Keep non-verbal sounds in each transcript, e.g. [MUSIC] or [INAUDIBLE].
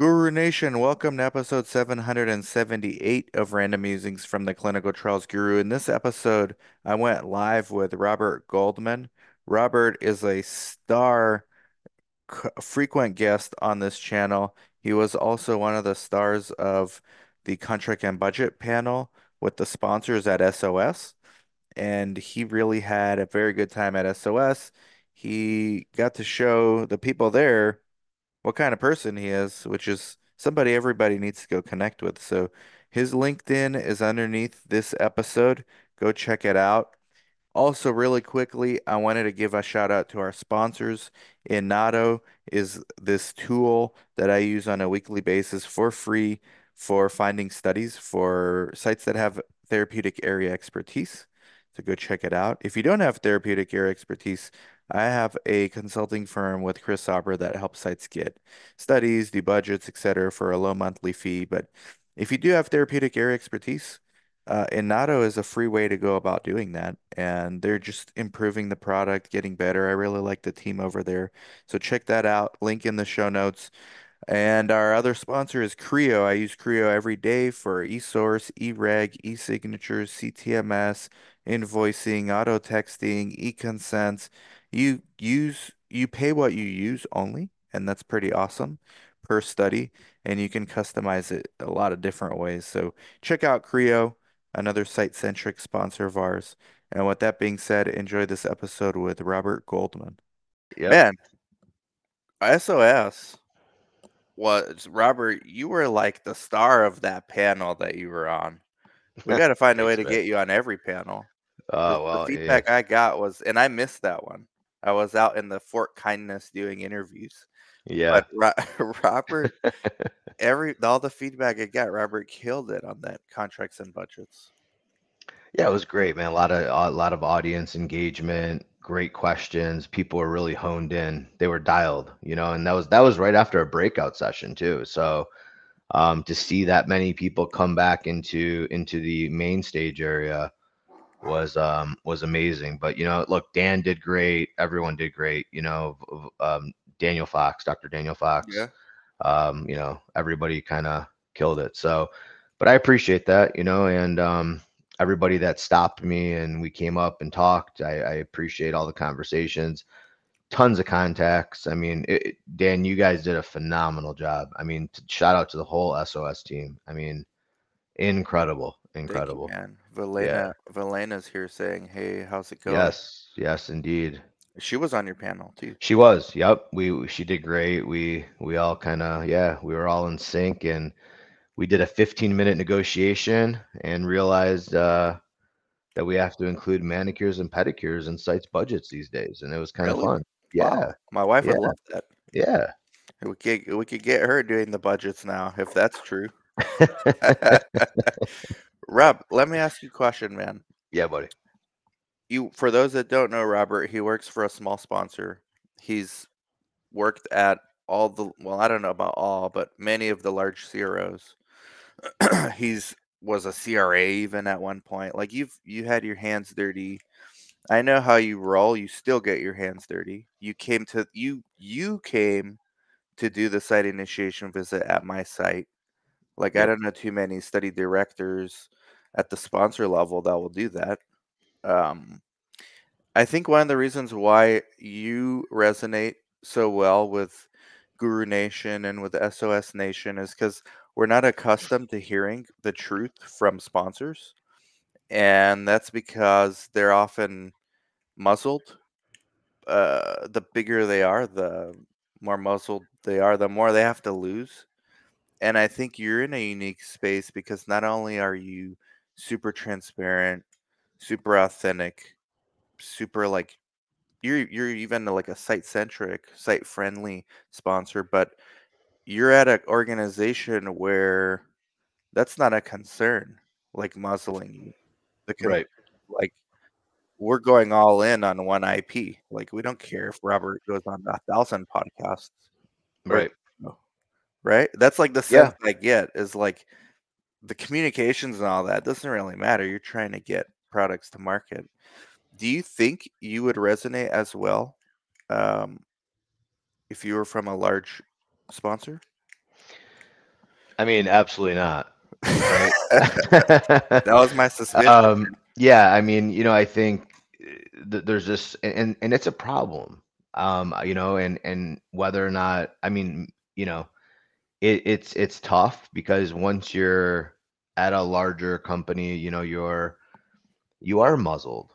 Guru Nation, welcome to episode 778 of Random Musings from the Clinical Trials Guru. In this episode, I went live with Robert Goldman. Robert is a star frequent guest on this channel. He was also one of the stars of the Contract and Budget panel with the sponsors at SOS, and he really had a very good time at SOS. He got to show the people there what kind of person he is, which is somebody everybody needs to go connect with. So his LinkedIn is underneath this episode. Go check it out. Also, really quickly, I wanted to give a shout out to our sponsors. Inato is this tool that I use on a weekly basis for free for finding studies for sites that have therapeutic area expertise. Go check it out. If you don't have therapeutic area expertise, I have a consulting firm with Chris Sauber that helps sites get studies, do budgets, etc., for a low monthly fee. But if you do have therapeutic area expertise, uh, Inato is a free way to go about doing that, and they're just improving the product, getting better. I really like the team over there. So check that out. Link in the show notes. And our other sponsor is CRIO. I use CRIO every day for eSource, eReg, eSignatures, CTMS, invoicing, auto texting, e-consents. You use you pay what you use only, and that's pretty awesome per study, and you can customize it a lot of different ways. So check out CRIO, another site-centric sponsor of ours. And with that being said, enjoy this episode with Robert Goldman. Yep. Man, SOS was Robert, you were like the star of that panel that you were on. We got to find a way to get you on every panel. The, Oh the well, yeah. feedback I got was, and I missed that one. I was out in the Fort Kindness doing interviews. Yeah. But Ro- [LAUGHS] Robert, [LAUGHS] every all the feedback I got, Robert killed it on that contracts and budgets. Yeah, it was great, man. A lot of a lot of audience engagement, great questions. People were really honed in. They were dialed, you know, and that was that was right after a breakout session too. So um, to see that many people come back into into the main stage area was um was amazing. But you know, look, Dan did great. Everyone did great. You know, um, Daniel Fox, Dr. Daniel Fox. Yeah. Um, you know, everybody kind of killed it. So, but I appreciate that, you know, and um, everybody that stopped me and we came up and talked. I, I appreciate all the conversations. Tons of contacts. I mean, it, Dan, you guys did a phenomenal job. I mean, t- shout out to the whole SOS team. I mean, incredible, Thank you, incredible. man. Valena, Valena's here saying, "Hey, how's it going?" Yes, yes, indeed. She was on your panel too. She was. Yep. We she did great. We we all kind of yeah, we were all in sync and we did a 15 minute negotiation and realized uh that we have to include manicures and pedicures in sites budgets these days and it was kind of Really? fun. Yeah. Wow. My wife would love that. Yeah. We could we could get her doing the budgets now if that's true. [LAUGHS] [LAUGHS] Rob, let me ask you a question, man. yeah, buddy. You for those that don't know Robert, he works for a small sponsor. He's worked at all the well, I don't know about all, but many of the large CROs. [CLEARS THROAT] He's was a CRA even at one point. Like you've you had your hands dirty. I know how you roll. You still get your hands dirty. You came to you you came to do the site initiation visit at my site. Like I don't know too many study directors at the sponsor level that will do that. Um, I think one of the reasons why you resonate so well with Guru Nation and with SOS Nation is because we're not accustomed to hearing the truth from sponsors. And that's because they're often muzzled. Uh, the bigger they are, the more muzzled they are, the more they have to lose. And I think you're in a unique space because not only are you super transparent, super authentic, super like you're you're even like a site centric, site friendly sponsor, but you're at an organization where that's not a concern, like muzzling. The Right. like we're going all in on one IP. Like we don't care if Robert goes on a thousand podcasts, or- Right. right? That's like the Yeah. I get is like the communications and all that doesn't really matter. You're trying to get products to market. Do you think you would resonate as well um, if you were from a large sponsor? I mean, absolutely not. Right? [LAUGHS] That was my suspicion. um, yeah, I mean, you know, I think uh, th- there's this, and and it's a problem. Um, you know, and and whether or not, I mean, you know, it, it's it's tough because once you're at a larger company, you know, you're you are muzzled.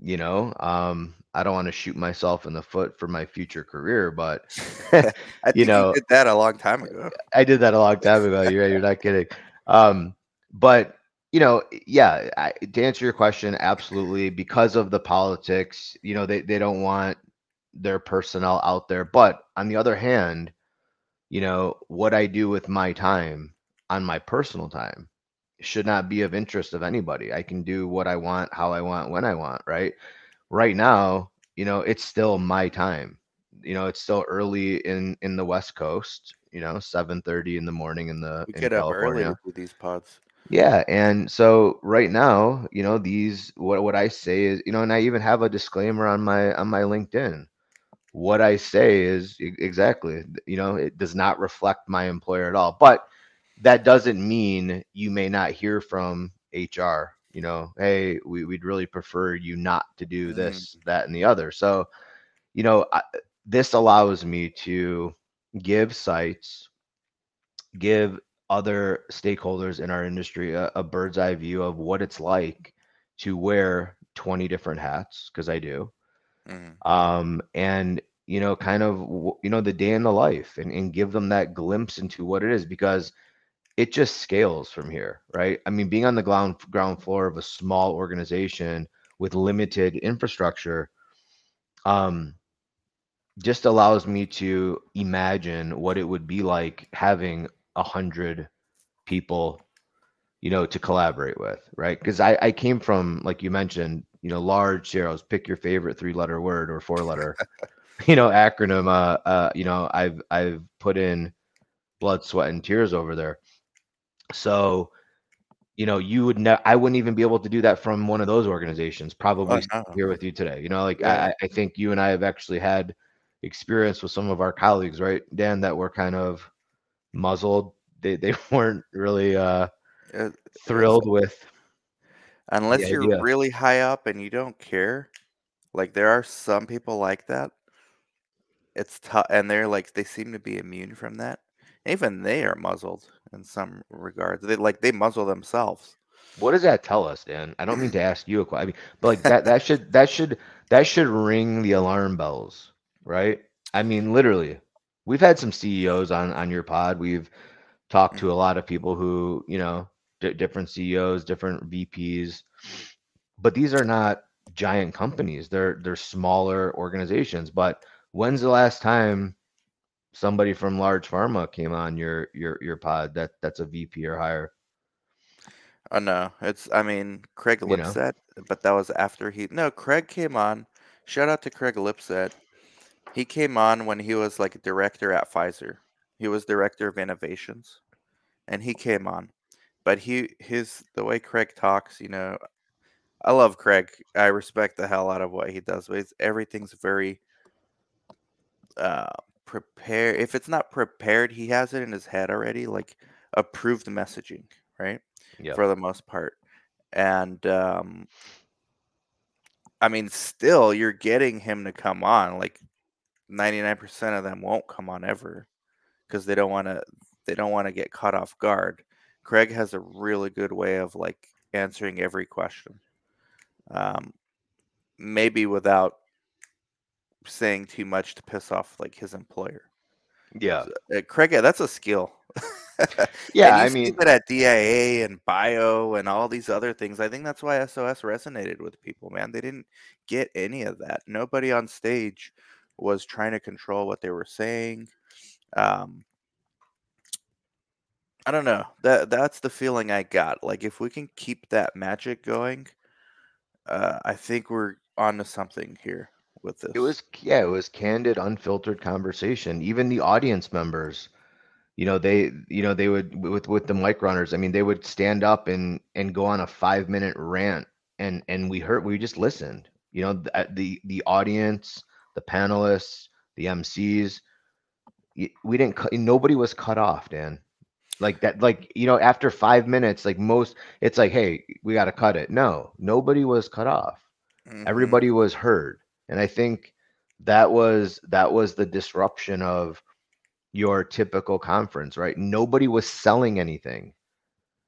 You know, um, I don't want to shoot myself in the foot for my future career, but [LAUGHS] I [LAUGHS] think you know, did that a long time ago. I did that a long time ago. You're you're not kidding. Um, but you know, yeah, I, to answer your question, absolutely, because of the politics, you know, they they don't want their personnel out there. But on the other hand, you know, what I do with my time on my personal time should not be of interest of anybody. I can do what I want, how I want, when I want, right? Right now, you know, it's still my time. You know, it's still early in in the West Coast, you know, 7:30 in the morning in the We in get up early California. do these pods. Yeah, and so right now, you know, these what what I say is, you know, and I even have a disclaimer on my on my LinkedIn. What I say is exactly, you know, it does not reflect my employer at all. But that doesn't mean you may not hear from HR, you know, hey, we, we'd really prefer you not to do Mm. this, that, and the other. So, you know, I, this allows me to give sites, give other stakeholders in our industry a, a bird's eye view of what it's like to wear 20 different hats, because I do Mhm. um, and you know, kind of you know the day in the life, and, and give them that glimpse into what it is because it just scales from here, right? I mean, being on the ground ground floor of a small organization with limited infrastructure, um, just allows me to imagine what it would be like having a hundred people you know to collaborate with right because I, I came from like you mentioned you know large CROs pick your favorite three letter word or four letter [LAUGHS] you know acronym uh uh you know i've i've put in blood sweat and tears over there so you know you would ne- i wouldn't even be able to do that from one of those organizations probably Oh, no. here with you today you know like Yeah. I, I think you and i have actually had experience with some of our colleagues right dan that were kind of muzzled they, they [LAUGHS] weren't really uh thrilled with unless you're really high up and you don't care, like there are some people like that. It's tough, and they're like they seem to be immune from that. Even they are muzzled in some regards. They like they muzzle themselves. What does that tell us, Dan? I don't mean to [LAUGHS] ask you a question. I mean, but like that that should that should that should ring the alarm bells, right? I mean, literally. We've had some CEOs on on your pod. We've talked to a lot of people who, you know, d- different CEOs, different VPs. But these are not giant companies. They're they're smaller organizations. But when's the last time somebody from large pharma came on your your your pod that that's a VP or higher? Oh no, it's I mean Craig You know? Lipset, but that was after he no Craig came on. Shout out to Craig Lipset. He came on when he was like a director at Pfizer. He was director of innovations, and he came on. But he his the way Craig talks, you know, I love Craig. I respect the hell out of what he does. But everything's very uh prepared. If it's not prepared, he has it in his head already, like approved messaging, right? Yeah. For the most part. And um I mean still you're getting him to come on. Like 99% of them won't come on ever because they don't want to they don't want to get caught off guard. Craig has a really good way of like answering every question. Um maybe without saying too much to piss off like his employer. Yeah. Uh, Craig, that's a skill. [LAUGHS] Yeah, I mean, that at DIA and Bio and all these other things. I think that's why SOS resonated with people, man. They didn't get any of that. Nobody on stage was trying to control what they were saying. Um, I don't know. That that's the feeling I got. Like if we can keep that magic going, uh, I think we're onto something here with this. it was yeah, it was candid, unfiltered conversation. Even the audience members, you know, they you know they would with with the mic runners. I mean, they would stand up and and go on a five minute rant, and and we heard we just listened. You know, the the, the audience, the panelists, the MCs. We didn't cut. Nobody was cut off, Dan. Like that, like you know, after five minutes, like most, it's like, hey, we got to cut it. No, nobody was cut off. Mhm. Everybody was heard, and I think that was that was the disruption of your typical conference, right? Nobody was selling anything.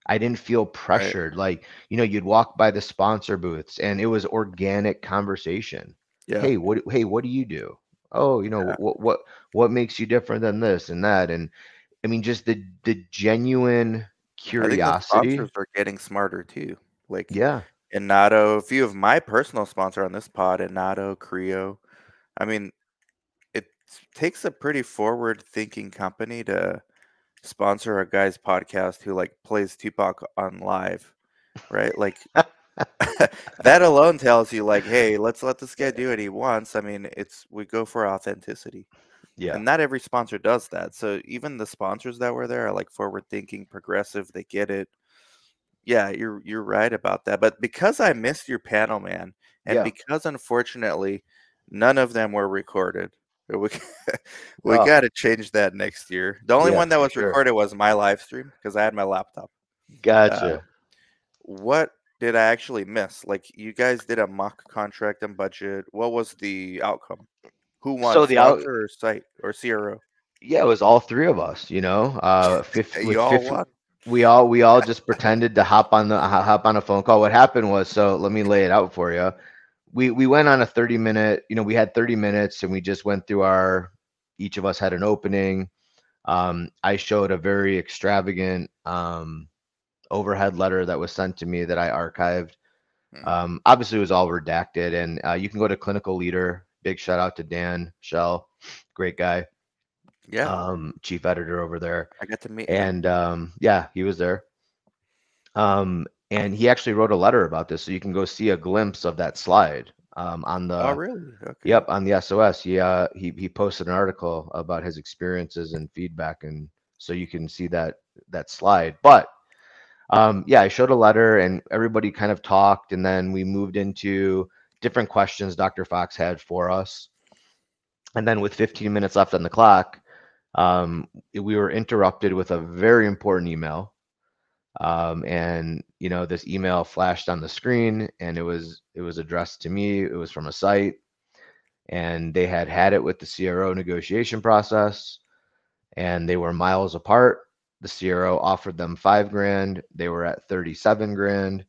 I didn't feel pressured. Like, you know, you'd walk by the sponsor booths and it was organic conversation. Yeah. Hey, what hey, what do you do? Oh, you know, Yeah. what what what makes you different than this and that? And I mean, just the the genuine I think the curiosity. sponsors are getting smarter too. Like Yeah. Inato, a few of my personal sponsor on this pod, Inato, CRIO. I mean, it takes a pretty forward-thinking company to sponsor a guy's podcast who like plays Tupac on live, right? Like [LAUGHS] [LAUGHS] that alone tells you like, hey, let's let this guy do what he wants. I mean, it's we go for authenticity. Yeah. And not every sponsor does that. So even the sponsors that were there are like forward thinking, progressive, they get it. Yeah, you're you're right about that. But because I missed your panel, man, and Yeah. because unfortunately none of them were recorded. We, [LAUGHS] we Oh. got to change that next year. The only Yeah, one that was sure. recorded was my live stream because I had my laptop. Gotcha. Uh, what did I actually miss? Like you guys did a mock contract and budget. What was the outcome? Who won? So the out- or site or CRO? yeah, it was all three of us, you know. Uh [LAUGHS] fif- with You all 50 we all we all just pretended to hop on the hop on a phone call. What happened was, so let me lay it out for you. We we went on a 30 minute, you know, we had 30 minutes and we just went through our each of us had an opening. Um, I showed a very extravagant um overhead letter that was sent to me that I archived. Mhm. Um, obviously it was all redacted and uh, you can go to clinical leader. Big shout out to Dan Schell, great guy, Yeah, um, chief editor over there I got to meet. and um, yeah, he was there. Um, and he actually wrote a letter about this, so you can go see a glimpse of that slide um, on the. oh, really? Okay. Yep, on the SOS. He uh, he he posted an article about his experiences and feedback, and so you can see that that slide. But um, yeah, I showed a letter, and everybody kind of talked, and then we moved into different questions Dr. Fox had for us, and then with 15 minutes left on the clock, um, we were interrupted with a very important email. Um, and you know, this email flashed on the screen, and it was it was addressed to me. It was from a site, and they had had it with the CRO negotiation process, and they were miles apart. The CRO offered them five grand. They were at thirty-seven grand.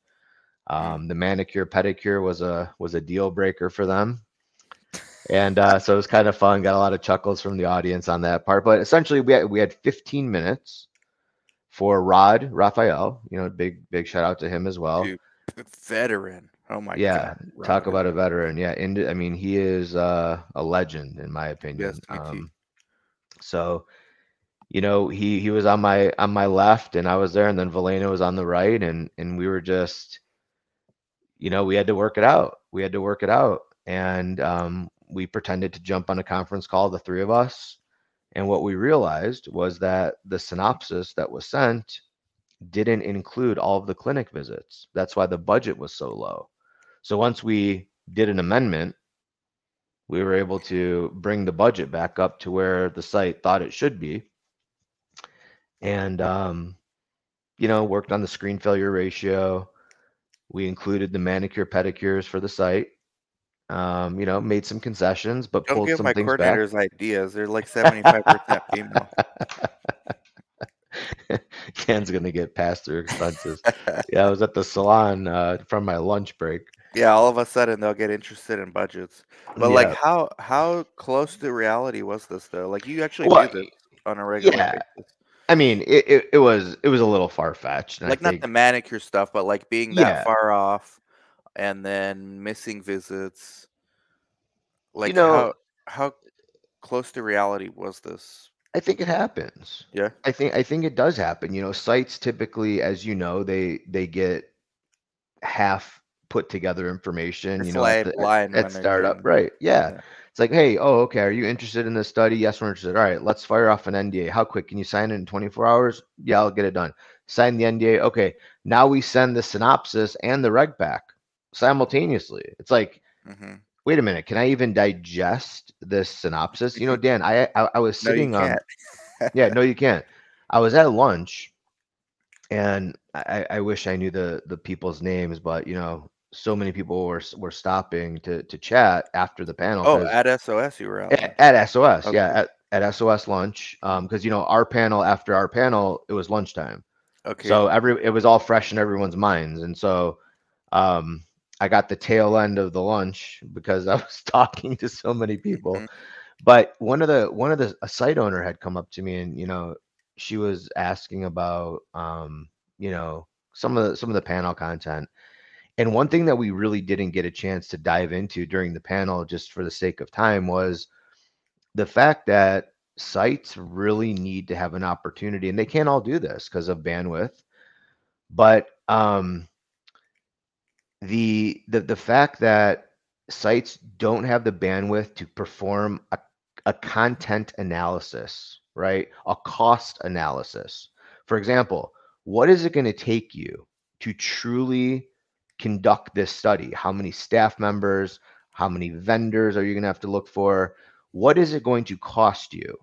Um, the manicure pedicure was a was a deal breaker for them, and uh, so it was kind of fun. Got a lot of chuckles from the audience on that part. But essentially, we had, we had fifteen minutes for Rod Raphael. You know, big big shout out to him as well. Dude, Veteran. Oh my yeah, god. talk about a veteran. Yeah, and I mean he is uh, a legend in my opinion. Yes, um, so, you know, he he was on my on my left, and I was there, and then Valena was on the right, and and we were just, you know, we had to work it out. We had to work it out, and um, we pretended to jump on a conference call, the three of us, and what we realized was that the synopsis that was sent didn't include all of the clinic visits. That's why the budget was so low. So once we did an amendment, we were able to bring the budget back up to where the site thought it should be. And, um, you know, worked on the screen failure ratio. We included the manicure pedicures for the site. Um, you know, made some concessions, but Don't pulled give some my things back. coordinators ideas. They're like 75% female. [LAUGHS] Dan's gonna get past their expenses. [LAUGHS] yeah, I was at the salon uh, from my lunch break. yeah, all of a sudden they'll get interested in budgets. But Yeah. like how how close to reality was this though? Like you actually Well, do this on a regular yeah, basis. I mean, it, it, it was it was a little far fetched. Like I not think, the manicure stuff, but like being that Yeah. far off and then missing visits. Like know- how how close to reality was this? I think it happens. Yeah. I think I think it does happen. You know, sites typically, as you know, they they get half put together information. They're you know, at, the- at when startup, right? Yeah. Yeah. It's like, hey, oh, okay, are you interested in this study? Yes, we're interested. All right, let's fire off an NDA. How quick can you sign it in 24 hours? Yeah, I'll get it done. Sign the NDA. Okay, now we send the synopsis and the reg pack simultaneously. It's like, Mhm. wait a minute, can I even digest this synopsis? You know, Dan, I I, I was No, sitting on can't. [LAUGHS] yeah, no, you can't. I was at lunch, and I, I wish I knew the the people's names, but you know, so many people were were stopping to to chat after the panel. Oh, at SOS you were out. At, at SOS, okay. yeah, at, at SOS lunch. Um, because you know, our panel after our panel, it was lunchtime. Okay. So every it was all fresh in everyone's minds, and so um, I got the tail end of the lunch because [LAUGHS] I was talking to so many people. Mm-hmm. But one of the one of the a site owner had come up to me and you know she was asking about um, you know some of the some of the panel content. And one thing that we really didn't get a chance to dive into during the panel, just for the sake of time, was the fact that sites really need to have an opportunity, and they can't all do this because of bandwidth. But um, the the the fact that sites don't have the bandwidth to perform a, a content analysis, right? A cost analysis. For example, what is it going to take you to truly conduct this study? How many staff members? How many vendors are you going to have to look for? What is it going to cost you?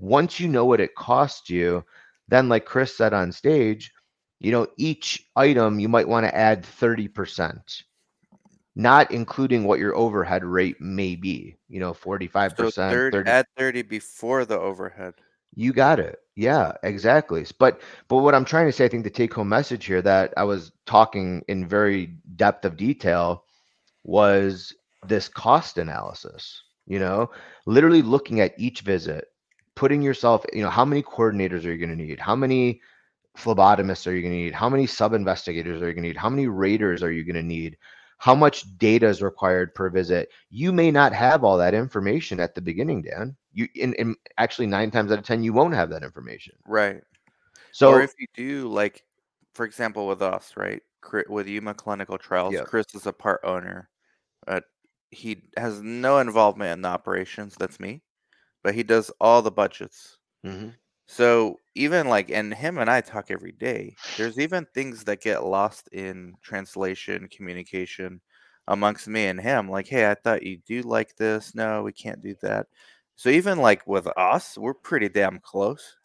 Once you know what it costs you, then, like Chris said on stage, you know, each item you might want to add 30%, not including what your overhead rate may be, you know, 45%. So 30, 30. Add 30 before the overhead. You got it. Yeah, exactly. But but what I'm trying to say, I think the take home message here that I was talking in very depth of detail was this cost analysis, you know, literally looking at each visit, putting yourself, you know, how many coordinators are you going to need? How many phlebotomists are you going to need? How many sub investigators are you going to need? How many raters are you going to need? How much data is required per visit? You may not have all that information at the beginning, Dan. You in, in actually nine times out of ten, you won't have that information. Right. So, or if you do, like, for example, with us, right, with Yuma Clinical Trials, yeah. Chris is a part owner. Uh, he has no involvement in the operations. That's me, but he does all the budgets. Mm-hmm. So even like, and him and I talk every day. There's even things that get lost in translation, communication amongst me and him. Like, hey, I thought you do like this. No, we can't do that. So even like with us, we're pretty damn close.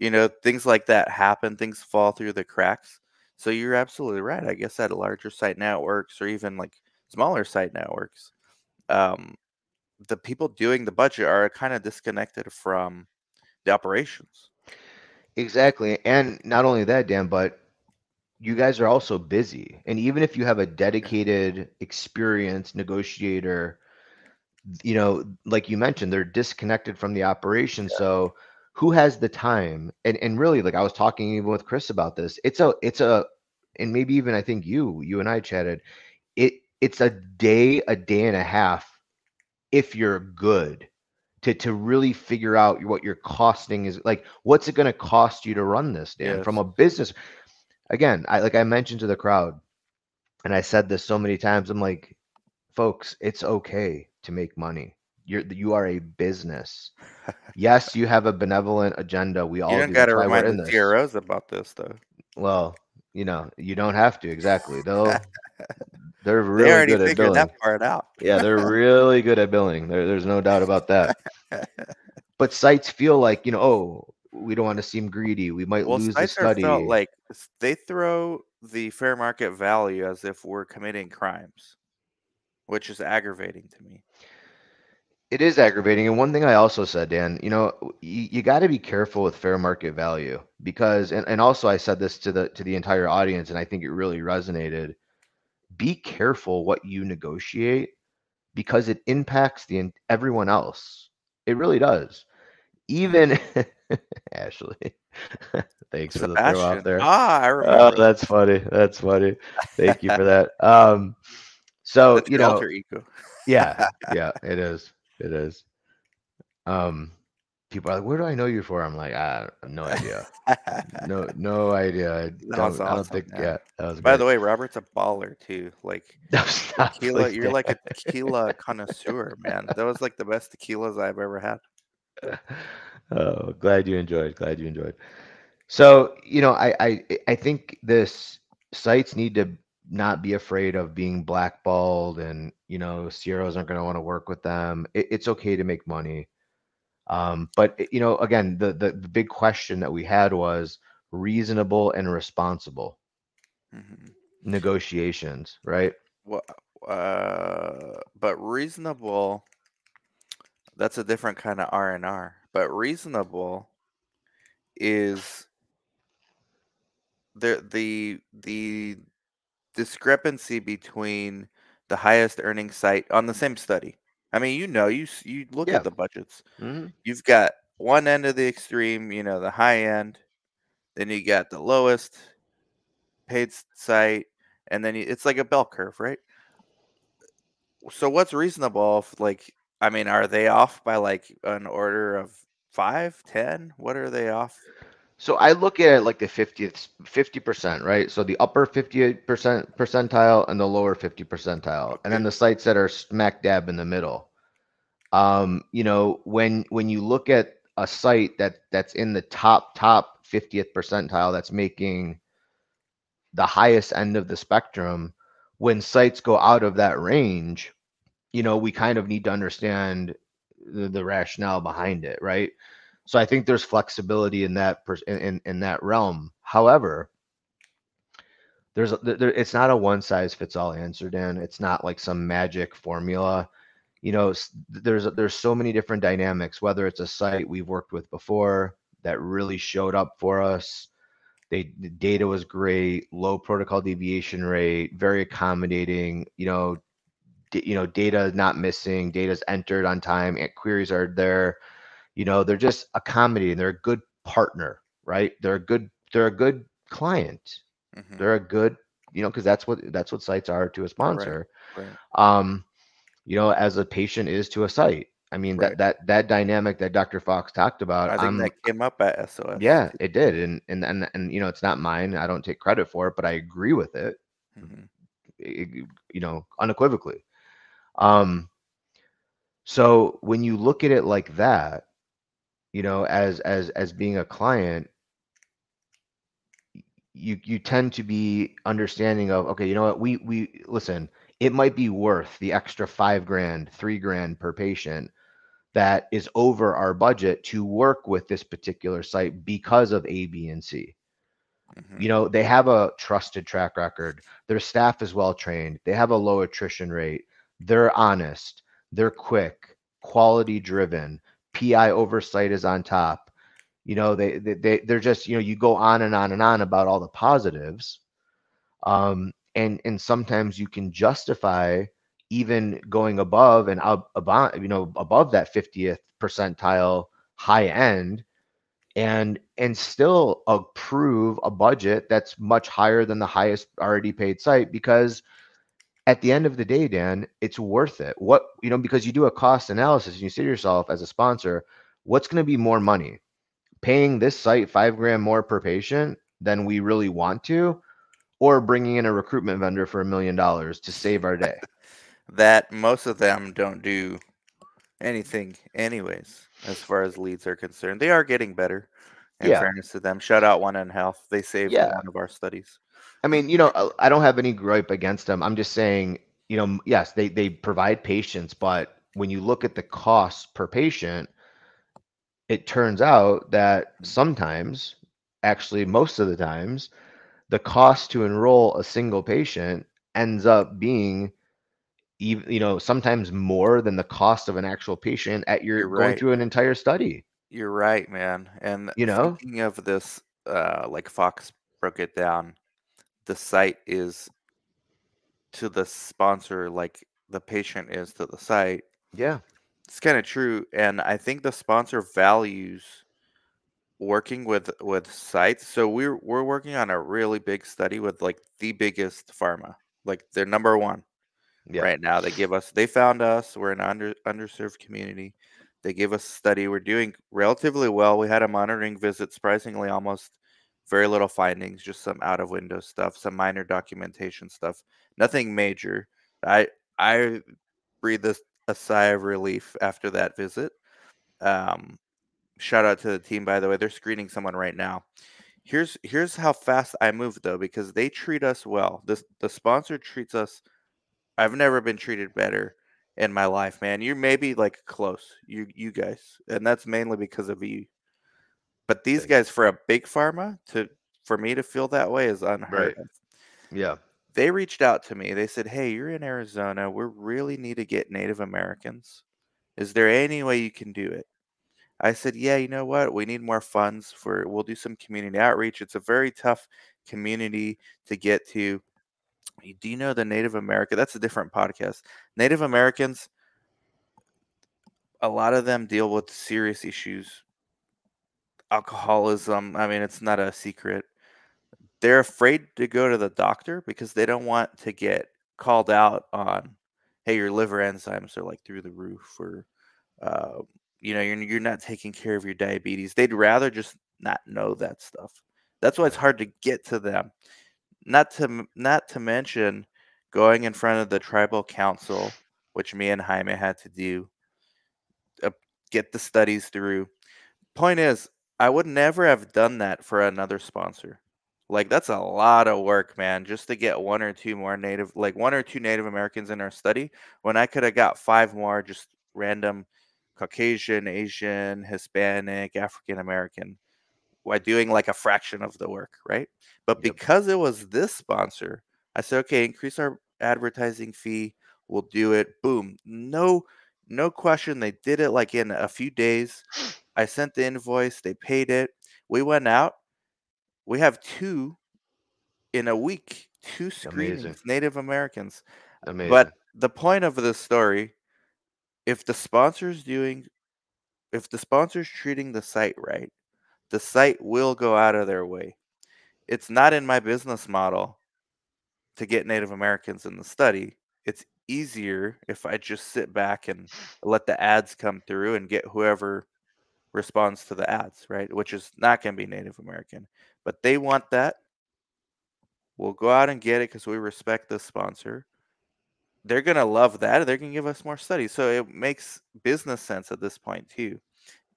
You know, things like that happen. Things fall through the cracks. So you're absolutely right. I guess at larger site networks or even like smaller site networks, um, the people doing the budget are kind of disconnected from the operations. Exactly. And not only that, Dan, but you guys are also busy. And even if you have a dedicated, experienced negotiator, you know, like you mentioned, they're disconnected from the operation. Yeah. So who has the time? And and really, like I was talking even with Chris about this. It's a it's a and maybe even I think you, you and I chatted. It it's a day, a day and a half if you're good to to really figure out what your costing is like what's it going to cost you to run this dan yes. from a business again i like i mentioned to the crowd and i said this so many times i'm like folks it's okay to make money you're you are a business [LAUGHS] yes you have a benevolent agenda we all you don't got to remind the CROs about this though well you know you don't have to exactly they'll [LAUGHS] They're really they already good at billing. that part out. yeah, they're [LAUGHS] really good at billing. There, there's no doubt about that. But sites feel like you know, oh, we don't want to seem greedy. We might well, lose the study. Felt like they throw the fair market value as if we're committing crimes, which is aggravating to me. It is aggravating. And one thing I also said, Dan, you know, you, you got to be careful with fair market value because, and, and also I said this to the to the entire audience, and I think it really resonated be careful what you negotiate because it impacts the everyone else. It really does. Even [LAUGHS] Ashley. [LAUGHS] Thanks for the throw off there. Ah, I oh, remember. Oh, that's funny. That's funny. Thank you for [LAUGHS] that. Um, so that's you know, yeah, yeah, it is. It is. Um, people are like, "Where do I know you for?" I'm like, I have no idea. no, [LAUGHS] no idea. I don't, awesome, I don't think. Man. Yeah, that was. By great. the way, Robert's a baller too. Like [LAUGHS] tequila, you're like a tequila [LAUGHS] connoisseur, man. That was like the best tequilas I've ever had. oh, glad you enjoyed. Glad you enjoyed. So you know, I I I think this sites need to not be afraid of being blackballed and you know CROs aren't going to want to work with them. It, it's okay to make money Um, but you know, again, the, the the big question that we had was reasonable and responsible hmm negotiations, right? Well, uh, but reasonable, that's a different kind of R and R. But reasonable is the the the discrepancy between the highest earning site on the same study. I mean, you know, you you look at the budgets. hmm You've got one end of the extreme, you know, the high end, then you got the lowest paid s- site, and then you, it's like a bell curve, right? So what's reasonable? If, like, I mean, are they off by like an order of five, ten? What are they off? So I look at it like the 50th, 50%, right? So the upper 50% percentile and the lower 50 percentile, and then the sites that are smack dab in the middle. Um, you know, when when you look at a site that that's in the top top 50th percentile that's making the highest end of the spectrum, when sites go out of that range, you know, we kind of need to understand the, the rationale behind it, right? So I think there's flexibility in that in, in in that realm. However, there's there, it's not a one size fits all answer, Dan. It's not like some magic formula. You know, there's there's so many different dynamics. Whether it's a site we've worked with before that really showed up for us, they the data was great, low protocol deviation rate, very accommodating. You know, d- you know, data not missing, data's entered on time, and queries are there. You know, they're just accommodating. They're a good partner, right? They're a good they're a good client. hmm They're a good, you know, because that's what that's what sites are to a sponsor. Right. Um, you know, as a patient is to a site. I mean, Right. that that that dynamic that Dr. Fox talked about, I think that came up at SOS. yeah, it did. And and and and you know, it's not mine. I don't take credit for it, but I agree with it, Mhm. eh, you know, unequivocally. Um, so when you look at it like that, you know, as as as being a client, you you tend to be understanding of okay you know what we we listen it might be worth the extra five grand three grand per patient that is over our budget to work with this particular site because of a b and c Mhm. you know they have a trusted track record their staff is well trained they have a low attrition rate they're honest they're quick quality driven pi oversight is on top. You know they, they they they're just you know you go on and on and on about all the positives um and and sometimes you can justify even going above and up above you know above that 50th percentile high end and and still approve a budget that's much higher than the highest already paid site because at the end of the day dan it's worth it what you know because you do a cost analysis and you say to yourself as a sponsor what's going to be more money paying this site five grand more per patient than we really want to, or bringing in a recruitment vendor for a million dollars to save our day. [LAUGHS] That most of them don't do anything, anyways, as far as leads are concerned. They are getting better. In Yeah, fairness to them, shout out 1nHealth. They saved yeah. one of our studies. I mean, you know, I- I don't have any gripe against them. I'm just saying, you know, yes, they they provide patients, but when you look at the cost per patient, it turns out that sometimes, actually most of the times, the cost to enroll a single patient ends up being even you know sometimes more than the cost of an actual patient at your You're going right. through an entire study You're right, man. And you know thinking of this, uh, like Fox broke it down, the site is to the sponsor like the patient is to the site. yeah It's kind of true, and I think the sponsor values working with with sites. So we're we're working on a really big study with like the biggest pharma, like they're number one yeah right now. They give us, they found us. We're an under underserved community. They give us a study. We're doing relatively well. We had a monitoring visit, surprisingly, almost very little findings, just some out of window stuff, some minor documentation stuff, nothing major. I I breathed a, a sigh of relief after that visit. Um, shout out to the team, by the way. They're screening someone right now. Here's here's how fast I move though, because they treat us well. This the sponsor treats us I've never been treated better in my life, man. You're maybe like close, you you guys, and that's mainly because of you. But these guys, for a big pharma, to for me to feel that way is unheard Right. of. Yeah. They reached out to me. They said, "Hey, you're in Arizona. We really need to get Native Americans. Is there any way you can do it?" I said, "Yeah, you know what? We need more funds for we'll do some community outreach. It's a very tough community to get to. Do you know the Native American? That's a different podcast. Native Americans, a lot of them deal with serious issues. Alcoholism. I mean, it's not a secret. They're afraid to go to the doctor because they don't want to get called out on, hey, your liver enzymes are like through the roof, or uh, you know, you're you're not taking care of your diabetes. They'd rather just not know that stuff. That's why it's hard to get to them. Not to not to mention going in front of the tribal council, which me and Jaime had to do, uh, get the studies through. Point is, I would never have done that for another sponsor. Like that's a lot of work, man, just to get one or two more native, like one or two Native Americans in our study, when I could have got five more just random Caucasian, Asian, Hispanic, African American by doing like a fraction of the work, right? But Yep. because it was this sponsor, I said, okay, increase our advertising fee. We'll do it. Boom. No, no question. They did it like in a few days. [GASPS] I sent the invoice. They paid it. We went out. We have two in a week, two Amazing. screenings, Native Americans. Amazing. But the point of this story, if the sponsor's doing, if the sponsor's treating the site right, the site will go out of their way. It's not in my business model to get Native Americans in the study. It's easier if I just sit back and let the ads come through and get whoever responds to the ads, right? Which is not going to be Native American. But they want that. We'll go out and get it because we respect the sponsor. They're going to love that. They're going to give us more studies. So it makes business sense at this point, too.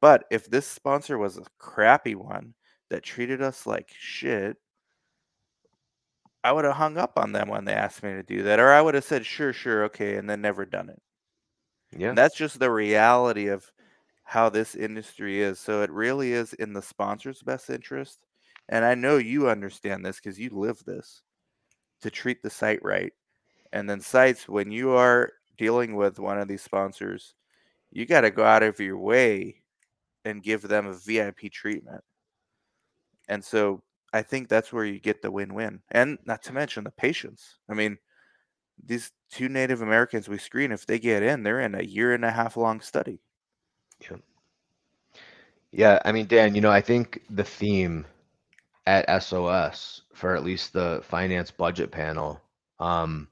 But if this sponsor was a crappy one that treated us like shit, I would have hung up on them when they asked me to do that, or I would have said, sure, sure, okay, and then never done it. yeah. And that's just the reality of how this industry is. So it really is in the sponsor's best interest. And I know you understand this because you live this to treat the site right. And then sites, when you are dealing with one of these sponsors, you got to go out of your way and give them a VIP treatment. And so I think that's where you get the win-win. And not to mention the patients. I mean, these two Native Americans we screen, if they get in, they're in a year and a half long study. Yeah, Yeah, I mean, Dan, you know, I think the theme at SOS for at least the finance budget panel, um,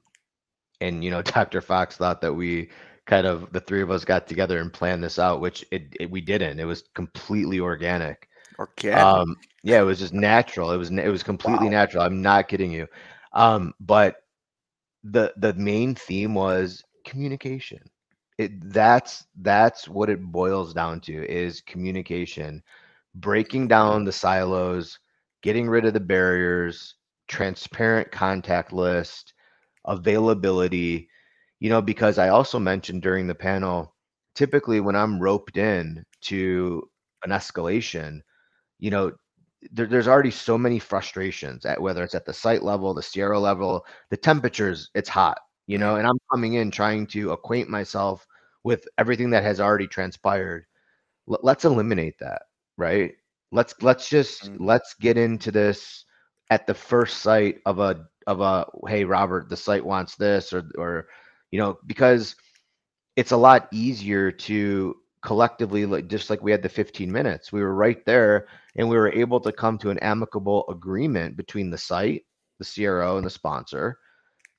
and you know, [LAUGHS] Dr. Fox thought that we kind of the three of us got together and planned this out, which it, it we didn't. It was completely organic. Organic. Um, yeah, it was just natural. It was it was completely Wow. natural. I'm not kidding you. Um, but the the main theme was communication. It that's that's what it boils down to is communication, breaking down the silos, getting rid of the barriers, transparent contact list, availability. You know, because I also mentioned during the panel, typically when I'm roped in to an escalation, you know, there, there's already so many frustrations at whether it's at the site level, the CRO level, the temperatures, it's hot, you know, and I'm coming in trying to acquaint myself with everything that has already transpired. L- let's eliminate that, right? Let's let's just Mhm. let's get into this at the first sight of a of a hey Robert, the site wants this or or you know, because it's a lot easier to collectively like just like we had the 15 minutes we were right there and we were able to come to an amicable agreement between the site the cro and the sponsor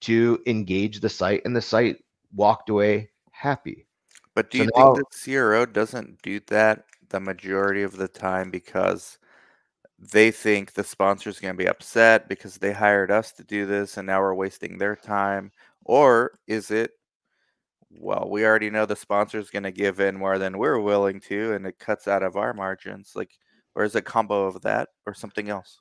to engage the site and the site walked away happy But do So you now- think the CRO doesn't do that the majority of the time because they think the sponsor is going to be upset because they hired us to do this and now we're wasting their time? Or is it, well, we already know the sponsor is going to give in more than we're willing to and it cuts out of our margins? Like, or is it a combo of that or something else?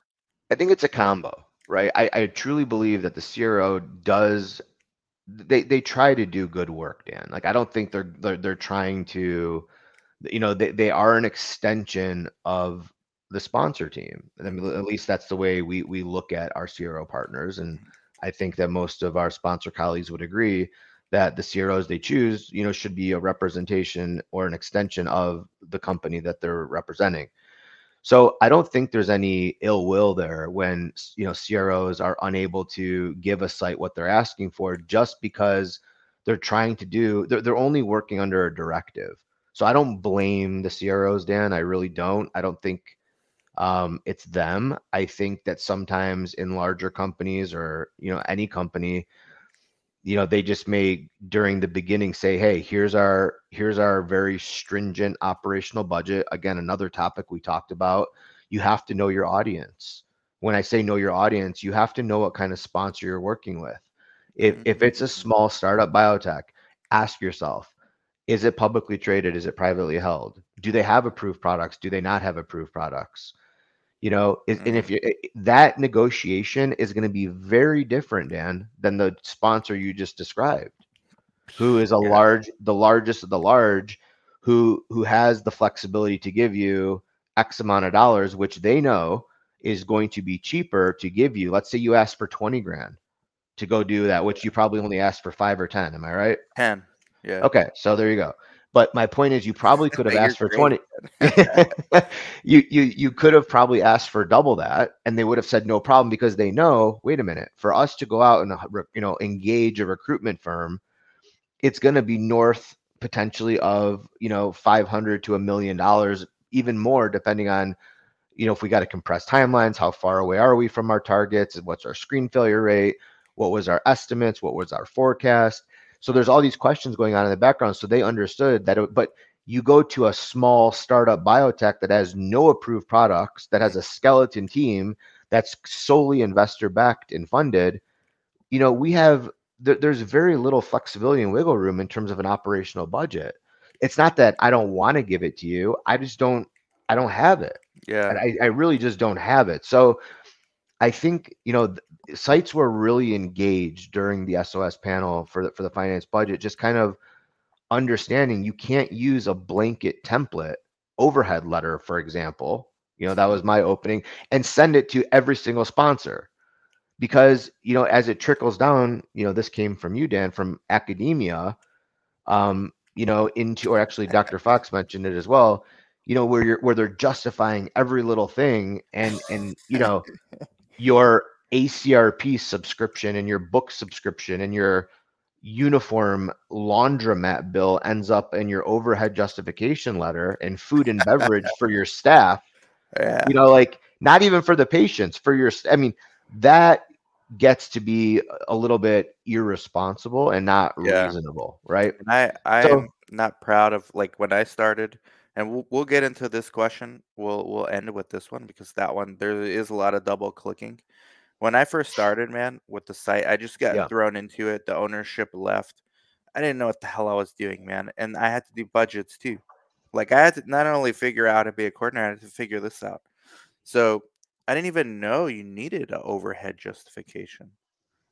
i think it's a combo right i, I truly believe that the cro does they they try to do good work, Dan. Like I don't think they're they're they're trying to, you know, they they are an extension of the sponsor team. I mean, at least that's the way we we look at our CRO partners, and I think that most of our sponsor colleagues would agree that the CROs they choose, you know, should be a representation or an extension of the company that they're representing. So I don't think there's any ill will there when you know CROs are unable to give a site what they're asking for just because they're trying to do they're, they're only working under a directive. So I don't blame the CROs, Dan. I really don't. I don't think um, it's them. I think that sometimes in larger companies or you know any company, you know they just may during the beginning say hey here's our here's our very stringent operational budget. Again another topic we talked about you have to know your audience. When i say know your audience you have to know what kind of sponsor you're working with. If if it's a mm-hmm. small startup biotech ask yourself is it publicly traded? Is it privately held? Do they have approved products? Do they not have approved products you know is, and if mm-hmm. you eh, eh, that negotiation is going to be very different dan than the sponsor you just described who is a yeah. large the largest of the large who who has the flexibility to give you x amount of dollars which they know is going to be cheaper to give you. Let's say you ask for 20 grand to go do that which you probably only asked for 5 or 10 am i right? 10 yeah. Okay so there you go but my point is, you probably [LAUGHS] could have asked for twenty. [LAUGHS] you you you could have probably asked for double that, and they would have said no problem because they know. Wait a minute, for us to go out and uh, you know engage a recruitment firm, it's going to be north potentially of you know five hundred to a million dollars, even more depending on you know if we got to compress timelines, how far away are we from our targets, what's our screen failure rate, what was our estimates, what was our forecast so there's all these questions going on in the background. So they understood that, it, but you go to a small startup biotech that has no approved products, that has a skeleton team that's solely investor backed and funded. You know, we have there's very little flexibility and wiggle room in terms of an operational budget. It's not that I don't want to give it to you. I just don't. I don't have it. Yeah. I, I really just don't have it. So I think you know sites were really engaged during the SOS panel for the, for the finance budget, just kind of understanding you can't use a blanket template overhead letter, for example. You know, that was my opening, and send it to every single sponsor. Because, you know, as it trickles down, you know, this came from you, Dan, from academia, um, you know, into, or actually Dr. Fox mentioned it as well, you know, where you're, where they're justifying every little thing and, and, you know, [LAUGHS] your ACRP subscription and your book subscription and your uniform laundromat bill ends up in your overhead justification letter and food and beverage for your staff. [LAUGHS] Yeah. You know, like not even for the patients, for your I mean, that gets to be a little bit irresponsible and not yeah. reasonable, right? And I I so, am not proud of like when I started and we'll, we'll get into this question. We'll we'll end with this one because that one there is a lot of double clicking. When I first started, man, with the site, I just got yeah. thrown into it. The ownership left. I didn't know what the hell I was doing, man. And I had to do budgets too. Like I had to not only figure out how to be a coordinator, I had to figure this out. So I didn't even know you needed an overhead justification.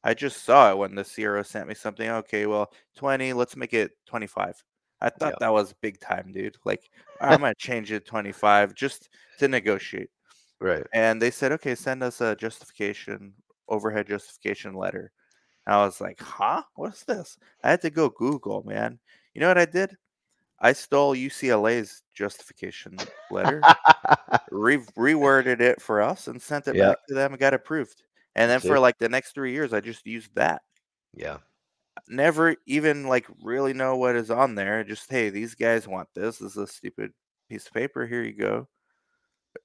I just saw it when the CRO sent me something. Okay, well, 20, let's make it 25. I thought yeah. that was big time, dude. Like, I'm [LAUGHS] gonna change it 25 just to negotiate. Right. And they said, okay, send us a justification, overhead justification letter. And I was like, huh? What's this? I had to go Google, man. You know what I did? I stole UCLA's justification letter, [LAUGHS] re- reworded it for us, and sent it back to them and got approved. And then for like the next three years, I just used that. Yeah. Never even like really know what is on there. Just hey, these guys want this. This is a stupid piece of paper. Here you go.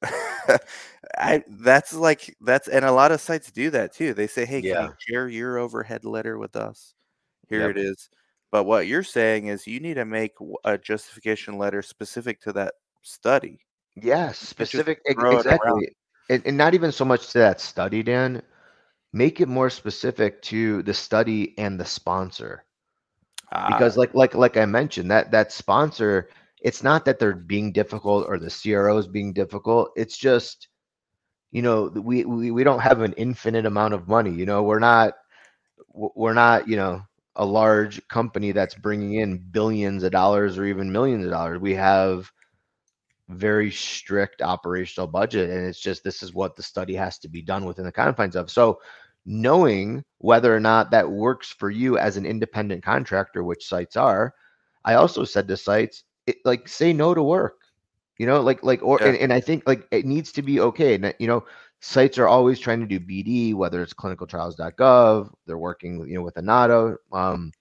[LAUGHS] I that's like that's and a lot of sites do that too. They say, "Hey, can you share your overhead letter with us? Here Yep. it is." But what you're saying is you need to make a justification letter specific to that study. Yes, specific exactly. And, and not even so much to that study, Dan. Make it more specific to the study and the sponsor. Because ah. like like like I mentioned, that that sponsor it's not that they're being difficult or the CROs being difficult. It's just, you know, we, we we don't have an infinite amount of money. You know, we're not we're not, you know, a large company that's bringing in billions of dollars or even millions of dollars. We have very strict operational budget and it's just this is what the study has to be done within the confines of. So knowing whether or not that works for you as an independent contractor, which sites are, I also said to sites, it, like say no to work. You know, like like or Yeah. and, and I think like it needs to be okay. And you know, sites are always trying to do BD, whether it's clinicaltrials.gov, they're working, you know, with Inato Um,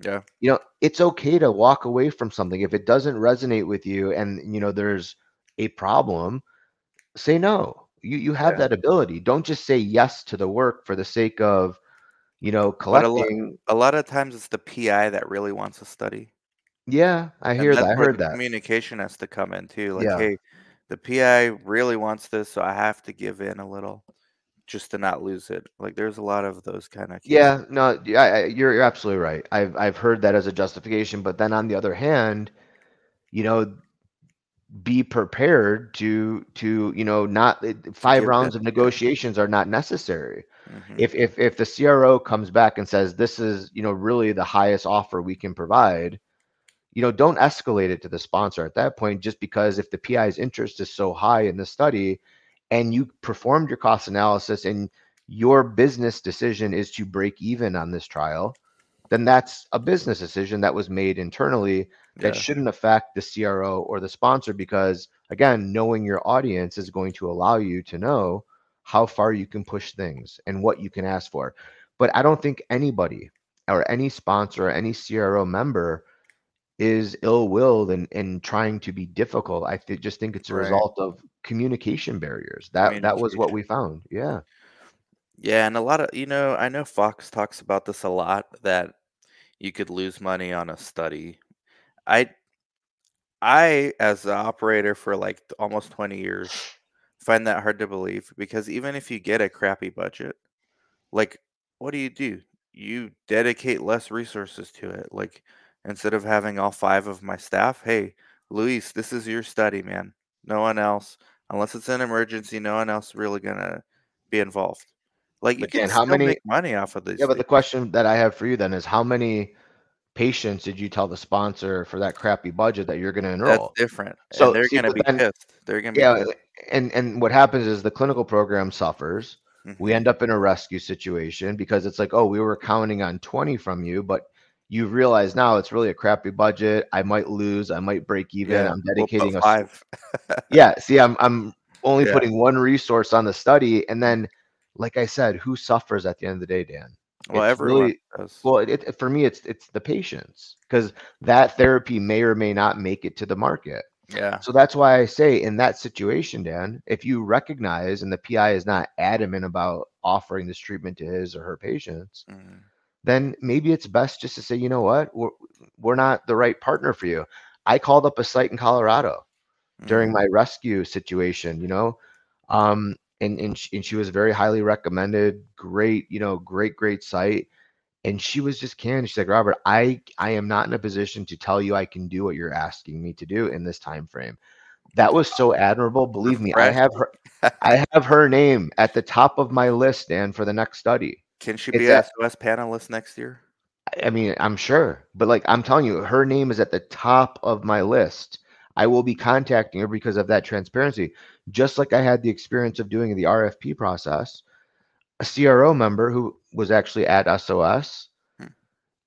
Yeah. you know, it's okay to walk away from something if it doesn't resonate with you, and you know, there's a problem. Say no. You you have Yeah. that ability. Don't just say yes to the work for the sake of, you know, But a lot, collecting. a lot of times it's the PI that really wants a study. Yeah, I And hear that. that's I where heard the that. communication has to come in too. Like, Yeah. hey, the PI really wants this, so I have to give in a little just to not lose it. Like, there's a lot of those kind of cases. Yeah, no, y- I, I- you're you're absolutely right. I've I've heard that as a justification, but then on the other hand, you know, be prepared to to you know not it- five give rounds in, of yeah. negotiations are not necessary. Mhm. If if if the CRO comes back and says this is you know really the highest offer we can provide, you know, don't escalate it to the sponsor at that point just because if the PI's interest is so high in the study and you performed your cost analysis and your business decision is to break even on this trial, then that's a business decision that was made internally that Yeah. shouldn't affect the CRO or the sponsor because again, knowing your audience is going to allow you to know how far you can push things and what you can ask for. But I don't think anybody or any sponsor or any CRO member is ill-willed and, and trying to be difficult. I th- just think it's a Right. result of communication barriers. That that was what we found. Yeah. Yeah, and a lot of, you know, I know Fox talks about this a lot that you could lose money on a study. I I as an operator for like almost 20 years find that hard to believe because even if you get a crappy budget, like what do you do? You dedicate less resources to it. Like instead of having all five of my staff, hey, Luis, this is your study, man. No one else, unless it's an emergency, no one else really gonna be involved. Like you can how many make money off of these Yeah, but the question that I have for you then is how many patients did you tell the sponsor for that crappy budget that you're going to That's enroll? different, and So they're see, gonna be then pissed. They're gonna be yeah, pissed. and and what happens is the clinical program suffers. We Mhm. end up in a rescue situation because it's like, oh, we were counting on 20 from you, but you realize now it's really a crappy budget. I might lose, I might break even. Yeah, I'm dedicating a five. [LAUGHS] yeah, see, I'm I'm only Yeah. putting one resource on the study, and then, like I said, who suffers at the end of the day, Dan? Well, It's everyone really does. well, it, it- for me, it's it's the patients because that therapy may or may not make it to the market. Yeah. So that's why I say in that situation, Dan, if you recognize and the PI is not adamant about offering this treatment to his or her patients, Mhm. Then maybe it's best just to say, you know what, we're we're not the right partner for you. I called up a site in Colorado during Mhm. my rescue situation, you know, um, and and she, and she was very highly recommended, great, you know, great great site, and she was just candid. She's like, Robert, I I am not in a position to tell you I can do what you're asking me to do in this time frame. That was so admirable. Believe me, I have her. I have her name at the top of my list, and for the next study. Can she be a SOS panelist next year? I mean, I'm sure, but like I'm telling you, her name is at the top of my list. I will be contacting her because of that transparency. Just like I had the experience of doing the RFP process, a CRO member who was actually at SOS. Hmm.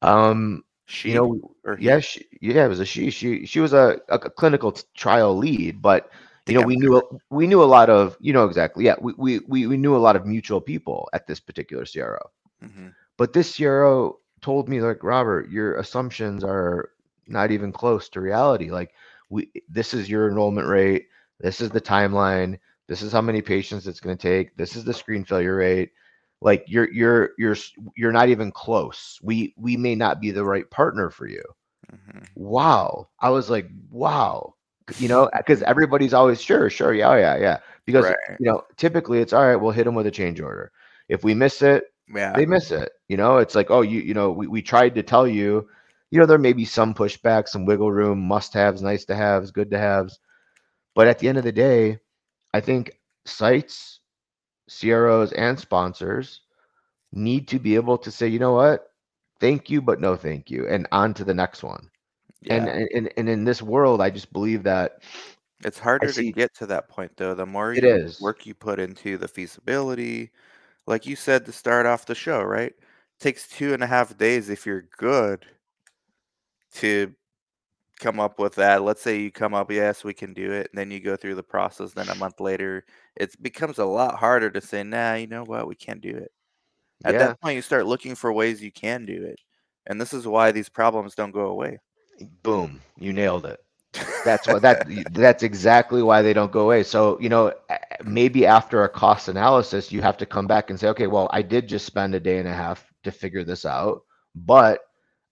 Um, She you know, or he? yeah, she, yeah, it was a she. She she was a, a clinical t- trial lead, but you know, we knew a- we knew a lot of, you know, exactly. Yeah, we we we, we knew a lot of mutual people at this particular CRO. Mhm. But this CRO told me like Robert, your assumptions are not even close to reality. Like we this is your enrollment rate, this is the timeline, this is how many patients it's going to take, this is the screen failure rate. Like you're you're you're you're not even close. We we may not be the right partner for you. Mhm. Wow. I was like, wow. You know, because everybody's always sure, sure, yeah, yeah, yeah. Because Right. you know, typically it's all right, we'll hit them with a change order. If we miss it, Yeah. they miss it. You know, it's like, oh, you you know, we, we tried to tell you, you know, there may be some pushback, some wiggle room, must haves, nice to haves, good to haves. But at the end of the day, I think sites, CROs, and sponsors need to be able to say, you know what? thank you, but no thank you, and on to the next one. And Yeah. and and in this world, I just believe that It's harder to get to that point though. The more it you is. work you put into the feasibility, like you said to start off the show, right? Takes two and a half days if you're good to come up with that. Let's say you come up, yes, we can do it, and then you go through the process. Then a month later, it becomes a lot harder to say, nah, you know what, we can't do it. At Yeah. that point, you start looking for ways you can do it, and this is why these problems don't go away. Boom, you nailed it. That's what that that's exactly why they don't go away. So, you know, maybe after a cost analysis, you have to come back and say, okay, well, I did just spend a day and a half to figure this out, but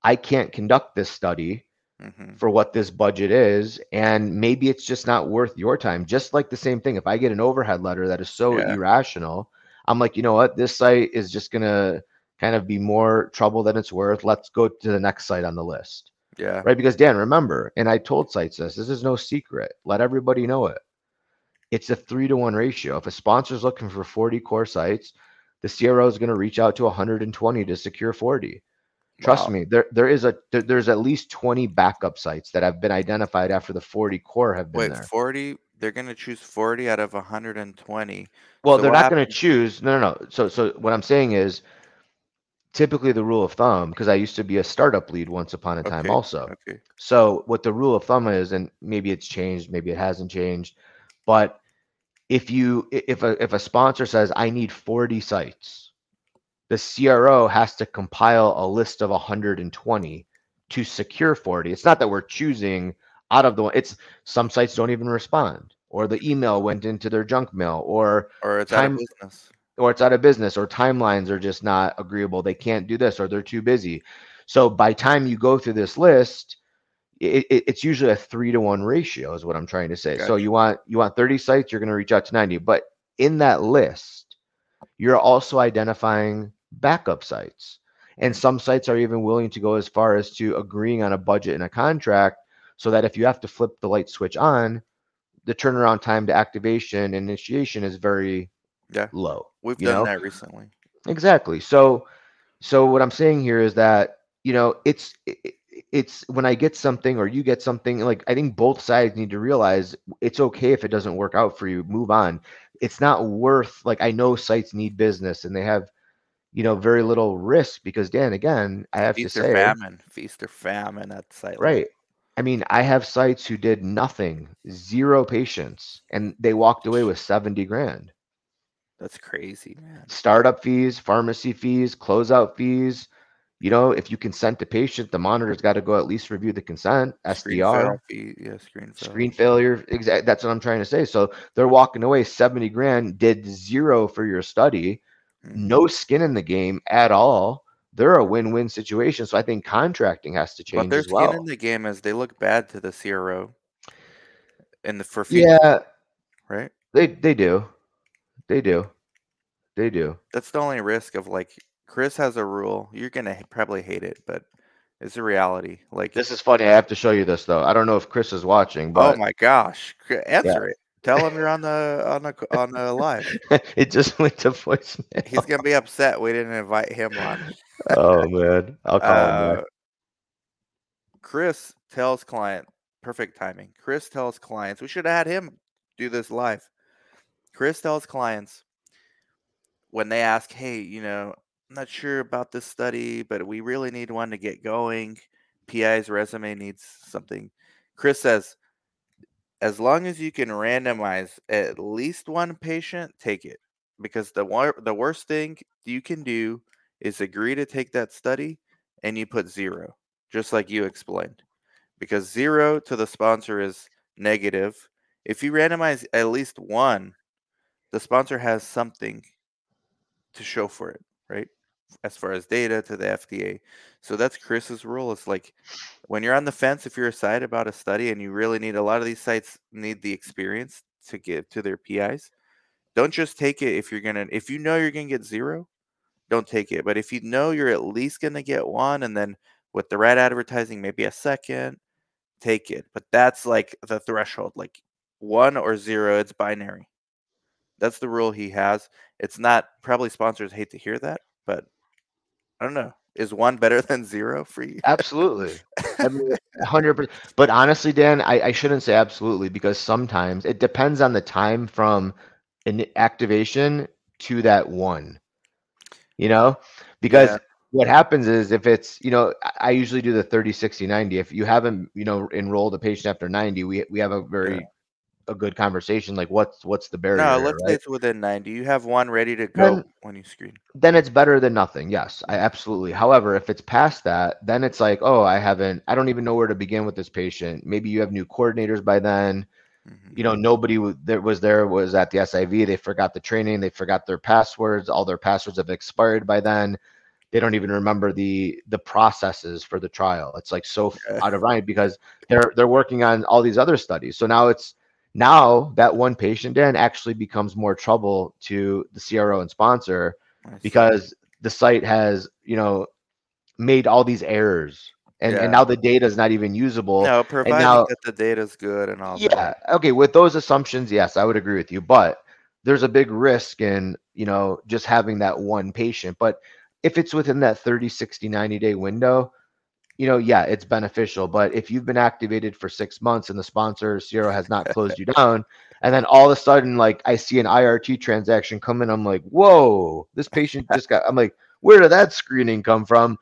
I can't conduct this study hmm for what this budget is, and maybe it's just not worth your time. Just like the same thing, if I get an overhead letter that is so Yeah. irrational, I'm like, you know what, this site is just gonna kind of be more trouble than it's worth. Let's go to the next site on the list Yeah. right? Because Dan, remember, and I told sites this, this is no secret. Let everybody know it. It's a three to one ratio. If a sponsor is looking for 40 core sites, the CRO is going to reach out to 120 to secure 40. Trust Wow. me, there there is a there, there's at least 20 backup sites that have been identified after the 40 core have been Wait, there. 40? They're gonna choose 40 out of 120. Well, So they're not going to choose. No, no, no. So so what I'm saying is typically the rule of thumb, because I used to be a startup lead once upon a time Okay. also. Okay. So what the rule of thumb is, and maybe it's changed, maybe it hasn't changed, but if you if a if a sponsor says I need 40 sites, the CRO has to compile a list of 120 to secure 40. It's not that we're choosing out of the one. It's some sites don't even respond, or the email went into their junk mail, or Or it's out of time business. Or it's out of business or timelines are just not agreeable they can't do this or they're too busy. So by time you go through this list it, it- it's usually a three to one ratio is what i'm trying to say. So you want you want 30 sites you're going to reach out to 90 but in that list you're also identifying backup sites. And some sites are even willing to go as far as to agreeing on a budget and a contract so that if you have to flip the light switch on the turnaround time to activation and initiation is very Yeah. low We've done know that recently. Exactly. So so what I'm saying here is that, you know, it's it's when I get something or you get something like I think both sides need to realize it's okay if it doesn't work out for you, move on. It's not worth like I know sites need business and they have, you know, very little risk because Dan, again, I have to Feast or say, famine. Feast or famine at site right. I mean, I have sites who did nothing, zero patients, and they walked away with 70 grand. That's crazy, man. startup fees, pharmacy fees, closeout fees. You know, if you consent to patient, the monitor's got to go at least review the consent, Screen SDR, fee. Yeah, screen screen failure. Exactly. That's what I'm trying to say. So they're walking away 70 grand, did zero for your study, Mhm. no skin in the game at all. They're a win-win situation. So I think contracting has to But change their as skin well. in the game is they look bad to the CRO. and the for fees, Yeah, right? they they do. They do. They do. That's the only risk of like Chris has a rule. You're gonna probably hate it, but it's a reality. Like, This is funny. I have to show you this though. I don't know if Chris is watching, but oh my gosh, answer it. Tell him you're on [LAUGHS] the on the on the live. [LAUGHS] it just went to voicemail. He's gonna be upset we didn't invite him on. oh man, I'll call him Uh, back. Chris tells client, perfect timing. Chris tells clients, we should have had him do this live. Chris tells clients when they ask, hey, you know, I'm not sure about this study, but we really need one to get going. PI's resume needs something. Chris says, as long as you can randomize at least one patient, take it. Because the wor- the worst thing you can do is agree to take that study and you put zero, just like you explained. Because zero to the sponsor is negative. If you randomize at least one, the sponsor has something to show for it, right? As far as data to the FDA. So that's Chris's rule. It's like when you're on the fence, if you're a site about a study and you really need a lot of these sites need the experience to give to their PIs, don't just take it if you're gonna if you know you're gonna get zero, don't take it. But if you know you're at least gonna get one and then with the right advertising, maybe a second, take it. But that's like the threshold, like one or zero, it's binary. That's the rule he has. It's not probably sponsors hate to hear that, but I don't know. is one better [LAUGHS] than zero for you? Absolutely. I mean, [LAUGHS] 100%. But honestly, Dan, I, I shouldn't say absolutely because sometimes it depends on the time from an activation to that one. You know, because Yeah. what happens is if it's, you know, I- usually do the 30, 60, 90. If you haven't, you know, enrolled a patient after 90, we we have a very Yeah. A good conversation like what's what's the barrier No, let's say it's within 90. You have one ready to go Then when you screen. then it's better than nothing. Yes, I absolutely. However, if it's past that, then it's like, oh, I haven't, I don't even know where to begin with this patient. Maybe you have new coordinators by then. Mhm. You know, nobody w- that was there was at the SIV. They forgot the training. They forgot their passwords. All their passwords have expired by then. They don't even remember the the processes for the trial. It's like so Yeah. [LAUGHS] out of line because they're they're working on all these other studies. So now it's now that one patient then actually becomes more trouble to the CRO and sponsor because the site has you know made all these errors. And, Yeah. and now the data is not even usable. No, providing now- that the data's good and all yeah. that. okay with those assumptions yes i would agree with you. But there's a big risk in you know just having that one patient. But if it's within that 30 60 90 day window you know yeah it's beneficial but if you've been activated for six months and the sponsor CRO has not closed you down and then all of a sudden like i see an irt transaction come in i'm like whoa this patient just got i'm like where did that screening come from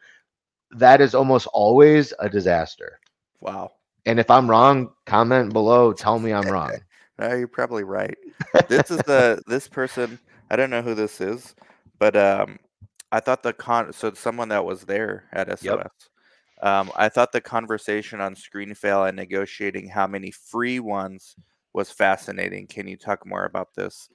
that is almost always a disaster Wow. and if i'm wrong comment below tell me i'm wrong [LAUGHS] No, you're probably right. This is the this person. I don't know who this is, but um, I thought the con. So someone that was there at SOS. Yep. Um, I thought the conversation on screen fail and negotiating how many free ones was fascinating. Can you talk more about this?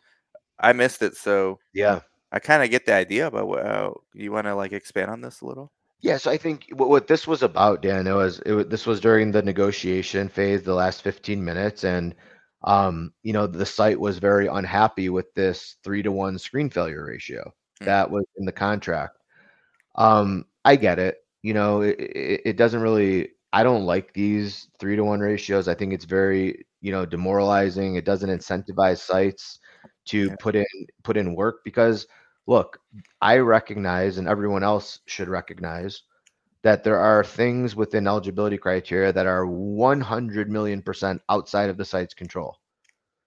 I missed it, so yeah I kind of get the idea, but uh, you want to like expand on this a little? Yeah, so I think what, what this was about, Dan, it was it, this was during the negotiation phase, the last 15 minutes, and um, you know, the site was very unhappy with this three to one screen failure ratio Hmm. that was in the contract. Um, I get it. You know, it, it, it doesn't really. I don't like these three to one ratios. I think it's very, you know, demoralizing. It doesn't incentivize sites to Yeah. put in put in work because look, I recognize and everyone else should recognize that there are things within eligibility criteria that are 100 million percent outside of the site's control.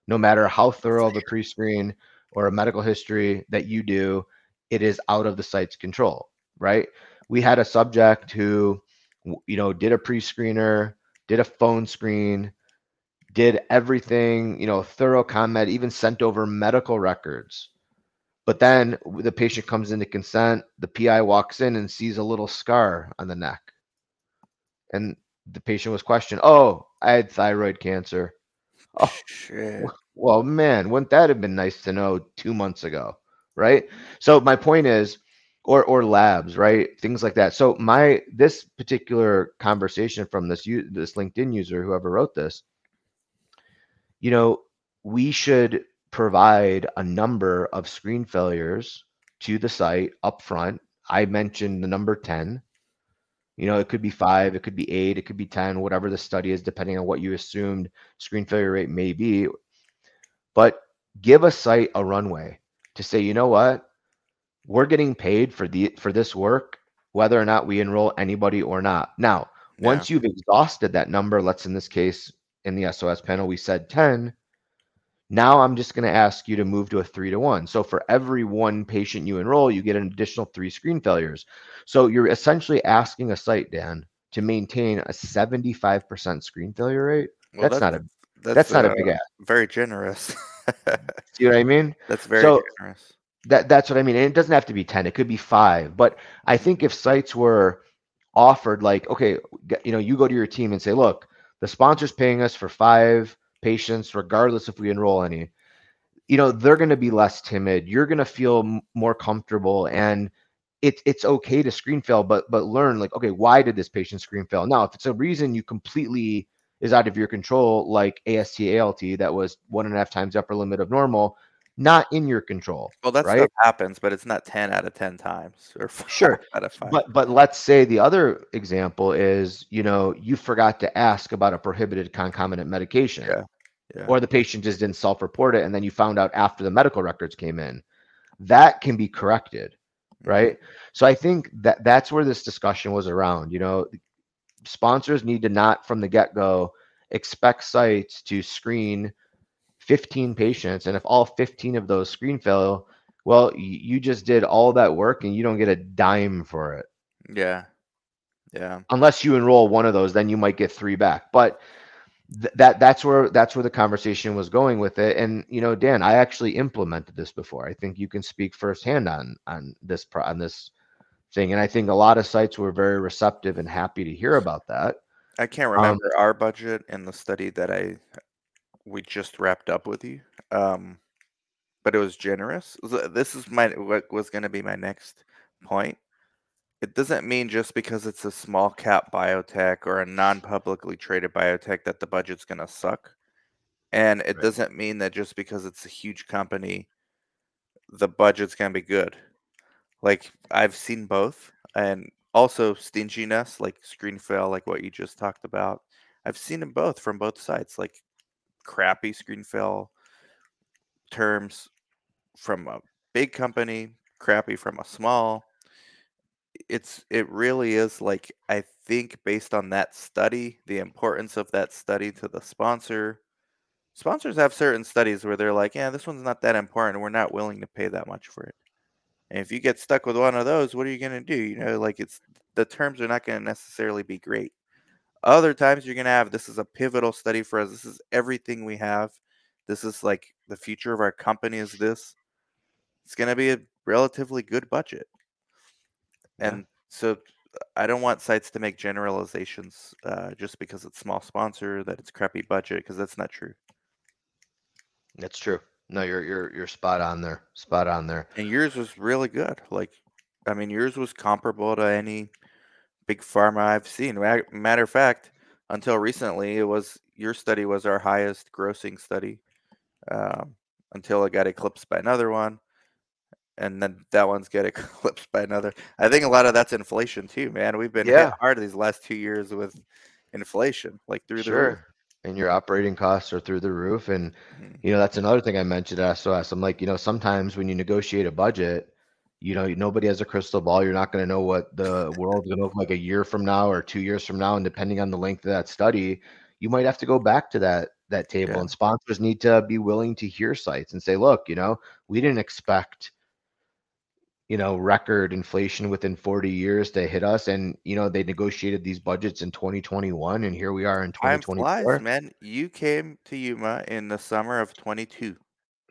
No matter how thorough of a pre screen or a medical history that you do, it is out of the site's control, right? We had a subject who, you know, did a pre screener, did a phone screen, did everything, you know, thorough comment, even sent over medical records. But then the patient comes into consent, the PI walks in and sees a little scar on the neck. And the patient was questioned, Oh, I had thyroid cancer. Oh. Shit. Well, man, wouldn't that have been nice to know two months ago? Right. So my point is, or or labs, right? Things like that. So my this particular conversation from this this LinkedIn user, whoever wrote this, you know, we should provide a number of screen failures to the site up front. I mentioned the number 10. You know, it could be five, it could be eight, it could be 10, whatever the study is, depending on what you assumed screen failure rate may be. But give a site a runway to say, you know what? We're getting paid for the for this work, whether or not we enroll anybody or not. Now, Yeah. once you've exhausted that number, let's in this case in the SOS panel, we said 10. Now I'm just going to ask you to move to a three to one. So for every one patient you enroll, you get an additional three screen failures. So you're essentially asking a site, Dan, to maintain a 75% screen failure rate. Well, that's, not a that's, that's not a uh, big ask. Very generous. [LAUGHS] See what I mean? that's very So- generous. That that's what I mean. And it doesn't have to be 10, it could be five. But I think if sites were offered like, okay, you know, you go to your team and say, look, the sponsor's paying us for five patients, regardless if we enroll any, you know, they're going to be less timid. You're going to feel m- more comfortable and it's it's okay to screen fail, but but learn like, okay, why did this patient screen fail? Now, if it's a reason you completely is out of your control, like AST, ALT, that was one and a half times upper limit of normal, not in your control. Well, that right? stuff happens, but it's not 10 out of 10 times or [LAUGHS] five Sure, out of 5. But but let's say the other example is, you know, you forgot to ask about a prohibited concomitant medication. Yeah, yeah. Or the patient just didn't self-report it and then you found out after the medical records came in. That can be corrected. Mm-hmm. right? So I think that that's where this discussion was around. You know, sponsors need to not from the get go expect sites to screen 15 patients, and if all 15 of those screen fail, well, you just did all that work and you don't get a dime for it. Yeah. Yeah. Unless you enroll one of those, then you might get three back. But th- that that's where that's where the conversation was going with it. And you know, Dan, I actually implemented this before. I think you can speak firsthand on on this pro- on this thing. And I think a lot of sites were very receptive and happy to hear about that. I can't remember um, our budget in the study that I we just wrapped up with you. Um, but it was generous. This is my what was going to be my next point. It doesn't mean just because it's a small cap biotech or a non-publicly traded biotech that the budget's going to suck. And it right. doesn't mean that just because it's a huge company the budget's going to be good. Like I've seen both and also stinginess like screen fail like what you just talked about. I've seen them both from both sides like crappy screen fail terms from a big company, crappy from a small. It's it really is like I think based on that study, the importance of that study to the sponsor. Sponsors have certain studies where they're like, yeah, this one's not that important. We're not willing to pay that much for it. And if you get stuck with one of those, what are you going to do? You know, like it's the terms are not going to necessarily be great. Other times you're going to have this is a pivotal study for us. This is everything we have. This is like the future of our company is this. It's going to be a relatively good budget. Yeah. And so I don't want sites to make generalizations uh, just because it's small sponsor that it's crappy budget because that's not true. That's true. No, you're you're you're spot on there. Spot on there. And yours was really good. Like, I mean, yours was comparable to any big pharma I've seen. Matter of fact, until recently, it was your study was our highest grossing study um, until it got eclipsed by another one, and then that one's get [LAUGHS] eclipsed by another. I think a lot of that's inflation too, man. We've been yeah. hit hard these last two years with inflation, like through sure. the roof and your operating costs are through the roof. And mm-hmm. you know that's another thing I mentioned at SOS. I'm like, you know, sometimes when you negotiate a budget, you know, nobody has a crystal ball. You're not going to know what the world's going to look like a year from now or two years from now, and depending on the length of that study, you might have to go back to that that table. Yeah. And sponsors need to be willing to hear sites and say, look, you know, we didn't expect you know, record inflation within 40 years to hit us. And, you know, they negotiated these budgets in 2021, and here we are in 2024. Time flies, man. You came to Yuma in the summer of 22.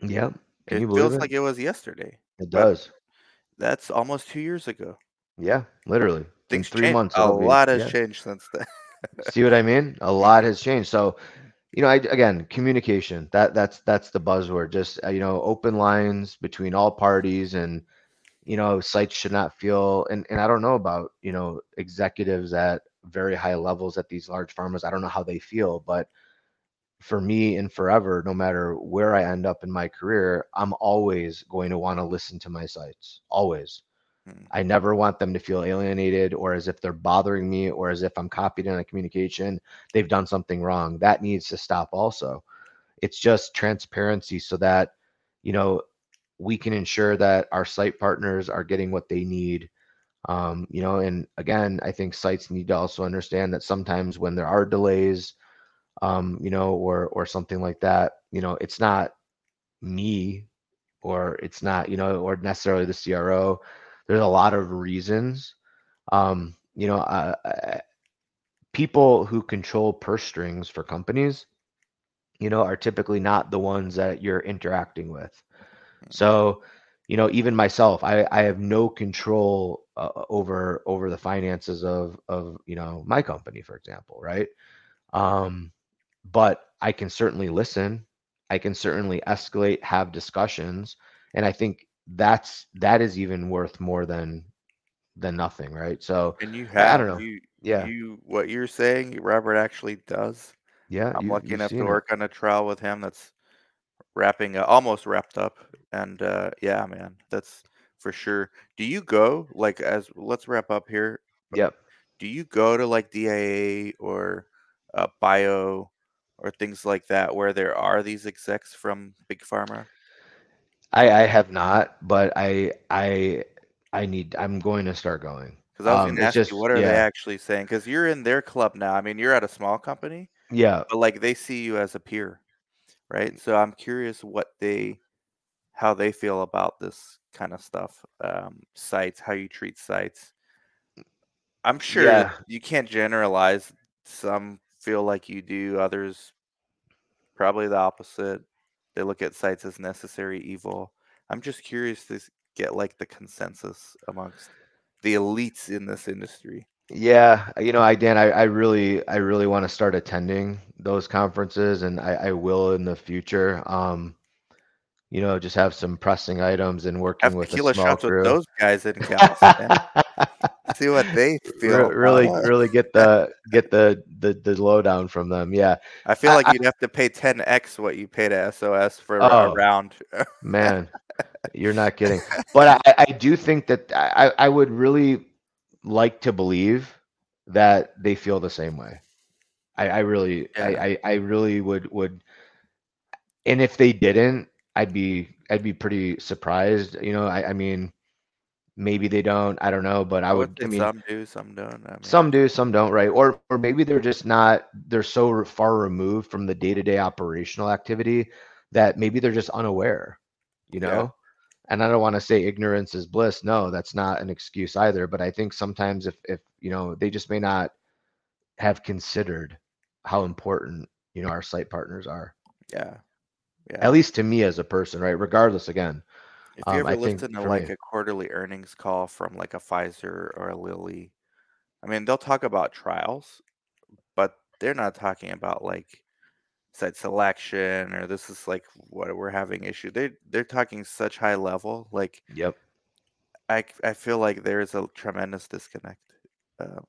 Yeah. It feels it? like it was yesterday. It does. That's almost two years ago. Yeah, literally. Things in three changed. months. A lot has yeah. changed since then. See what I mean? A lot has changed. So, you know, I again, communication. That that's that's the buzzword. Just uh, you know, open lines between all parties and you know sites should not feel and, and i don't know about you know executives at very high levels at these large pharmas i don't know how they feel but for me and forever no matter where i end up in my career i'm always going to want to listen to my sites always hmm. i never want them to feel alienated or as if they're bothering me or as if i'm copied in a communication they've done something wrong that needs to stop also it's just transparency so that you know we can ensure that our site partners are getting what they need. Um, you know, and again, I think sites need to also understand that sometimes when there are delays, um, you know, or or something like that, you know, it's not me or it's not, you know, or necessarily the CRO. There's a lot of reasons. Um, you know, uh, people who control purse strings for companies, you know, are typically not the ones that you're interacting with. So, you know, even myself, I, I have no control uh, over over the finances of of you know my company, for example, right? Um, but I can certainly listen. I can certainly escalate, have discussions, and I think that's that is even worth more than than nothing, right? So, and you have, I don't know, you, yeah, you what you're saying, Robert actually does. Yeah, I'm you, lucky enough to work it. on a trial with him that's wrapping uh, almost wrapped up and uh yeah man that's for sure do you go like as let's wrap up here yep do you go to like dia or uh, bio or things like that where there are these execs from big pharma i i have not but i i I need. I'm going to start going. Because I was Um, gonna it's ask you, just what are they actually saying? Because you're in their club now. I mean, you're at a small company, yeah, but like they see you as a peer, right? So I'm curious what they, how they feel about this kind of stuff. Um, sites, how you treat sites. I'm sure yeah, you can't generalize. Some feel like you do, others probably the opposite. They look at sites as necessary evil. I'm just curious to get like the consensus amongst the elites in this industry. yeah. You know, I Dan, I, I really, I really want to start attending those conferences, and I, I will in the future. Um, you know, just have some pressing items and working Have with a small shots with crew. those guys and gals, man. See what they feel really, really get the get the the the lowdown from them. Yeah. I feel like I, you'd have to pay 10x what you pay to SOS for a oh round. man, [LAUGHS] you're not kidding. But I, I do think that I, I would really like to believe that they feel the same way. I, I really, I, Yeah. I, I really would would. And if they didn't, I'd be I'd be pretty surprised. You know, I, I mean, maybe they don't. I don't know, but I would. I mean, some do, some don't. I mean, some do, some don't, right? Or or maybe they're just not. They're so far removed from the day to day operational activity that maybe they're just unaware. You yeah, know. And I don't want to say ignorance is bliss. No, that's not an excuse either. But I think sometimes if if you know they just may not have considered how important you know our site partners are yeah, yeah. at least to me as a person right regardless again If you um ever i think listen to for like me a quarterly earnings call from like a Pfizer or a Lilly, I mean, they'll talk about trials, but they're not talking about like site selection or this is like what we're having issue. They they're talking such high level. Like yep I c- I feel like there is a tremendous disconnect uh,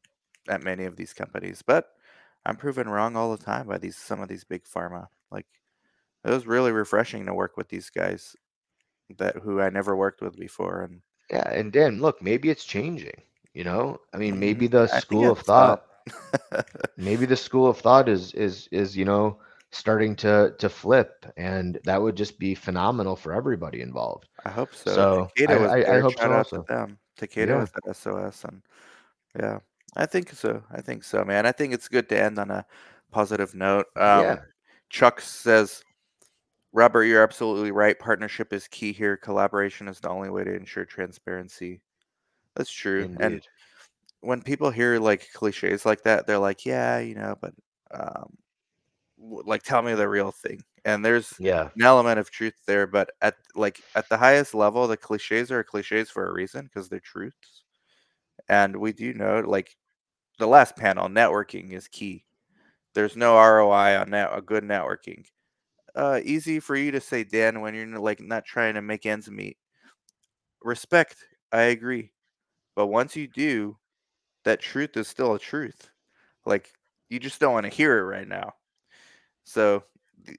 at many of these companies, but I'm proven wrong all the time by these some of these big pharma. Like it was really refreshing to work with these guys that who I never worked with before, and yeah and dan look maybe it's changing you know i mean maybe the I school of thought maybe the school of thought is is is you know starting to to flip and that would just be phenomenal for everybody involved I hope so. so i Takeda was i, I hope Shout so out to them. Takeda yeah was at SOS, and yeah, I think so. I think so, man. I think it's good to end on a positive note. Um, yeah Chuck says, Robert, you're absolutely right. Partnership is key here. Collaboration is the only way to ensure transparency. That's true. And when people hear like cliches like that, they're like, yeah, you know, but um, like tell me the real thing. And there's yeah an element of truth there, but at like at the highest level, the cliches are cliches for a reason because they're truths. And we do know, like the last panel, networking is key. There's no ROI on net, a good networking. Uh, easy for you to say, Dan, when you're like not trying to make ends meet. Respect, I agree. But once you do, that truth is still a truth. Like you just don't want to hear it right now. So the,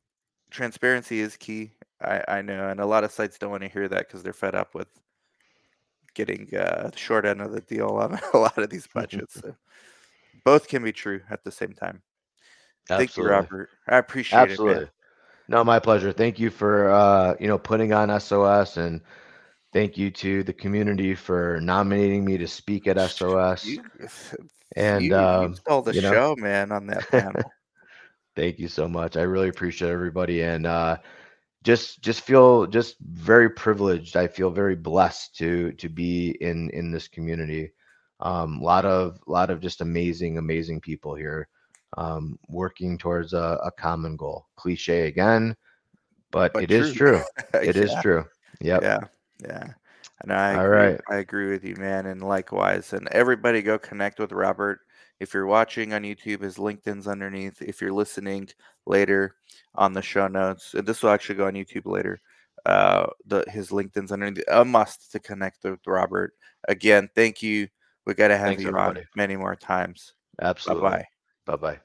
transparency is key. I, I know, and a lot of sites don't want to hear that because they're fed up with getting uh, the short end of the deal on [LAUGHS] a lot of these [LAUGHS] budgets. So both can be true at the same time. Thank you, Robert. I appreciate it, man. No, my pleasure. Thank you for uh, you know, putting on SOS and thank you to the community for nominating me to speak at SOS. You, And you, you um, stole the you know, show, man, on that panel. [LAUGHS] thank you so much. I really appreciate everybody and uh just just feel just very privileged. I feel very blessed to to be in in this community. Um, lot of lot of just amazing amazing people here um, working towards a, a common goal. Cliche again, but But it is true. true. [LAUGHS] It is yeah, true. Yep. yeah, yeah. And I All agree. right. I agree with you, man. And likewise. And everybody go connect with Robert. If you're watching on YouTube, his LinkedIn's underneath. If you're listening later on the show notes, and this will actually go on YouTube later. Uh, the his LinkedIn's underneath. A must to connect with Robert. Again, thank you. We got to have Thanks, you on many more times. Bye Absolutely. bye. Bye bye.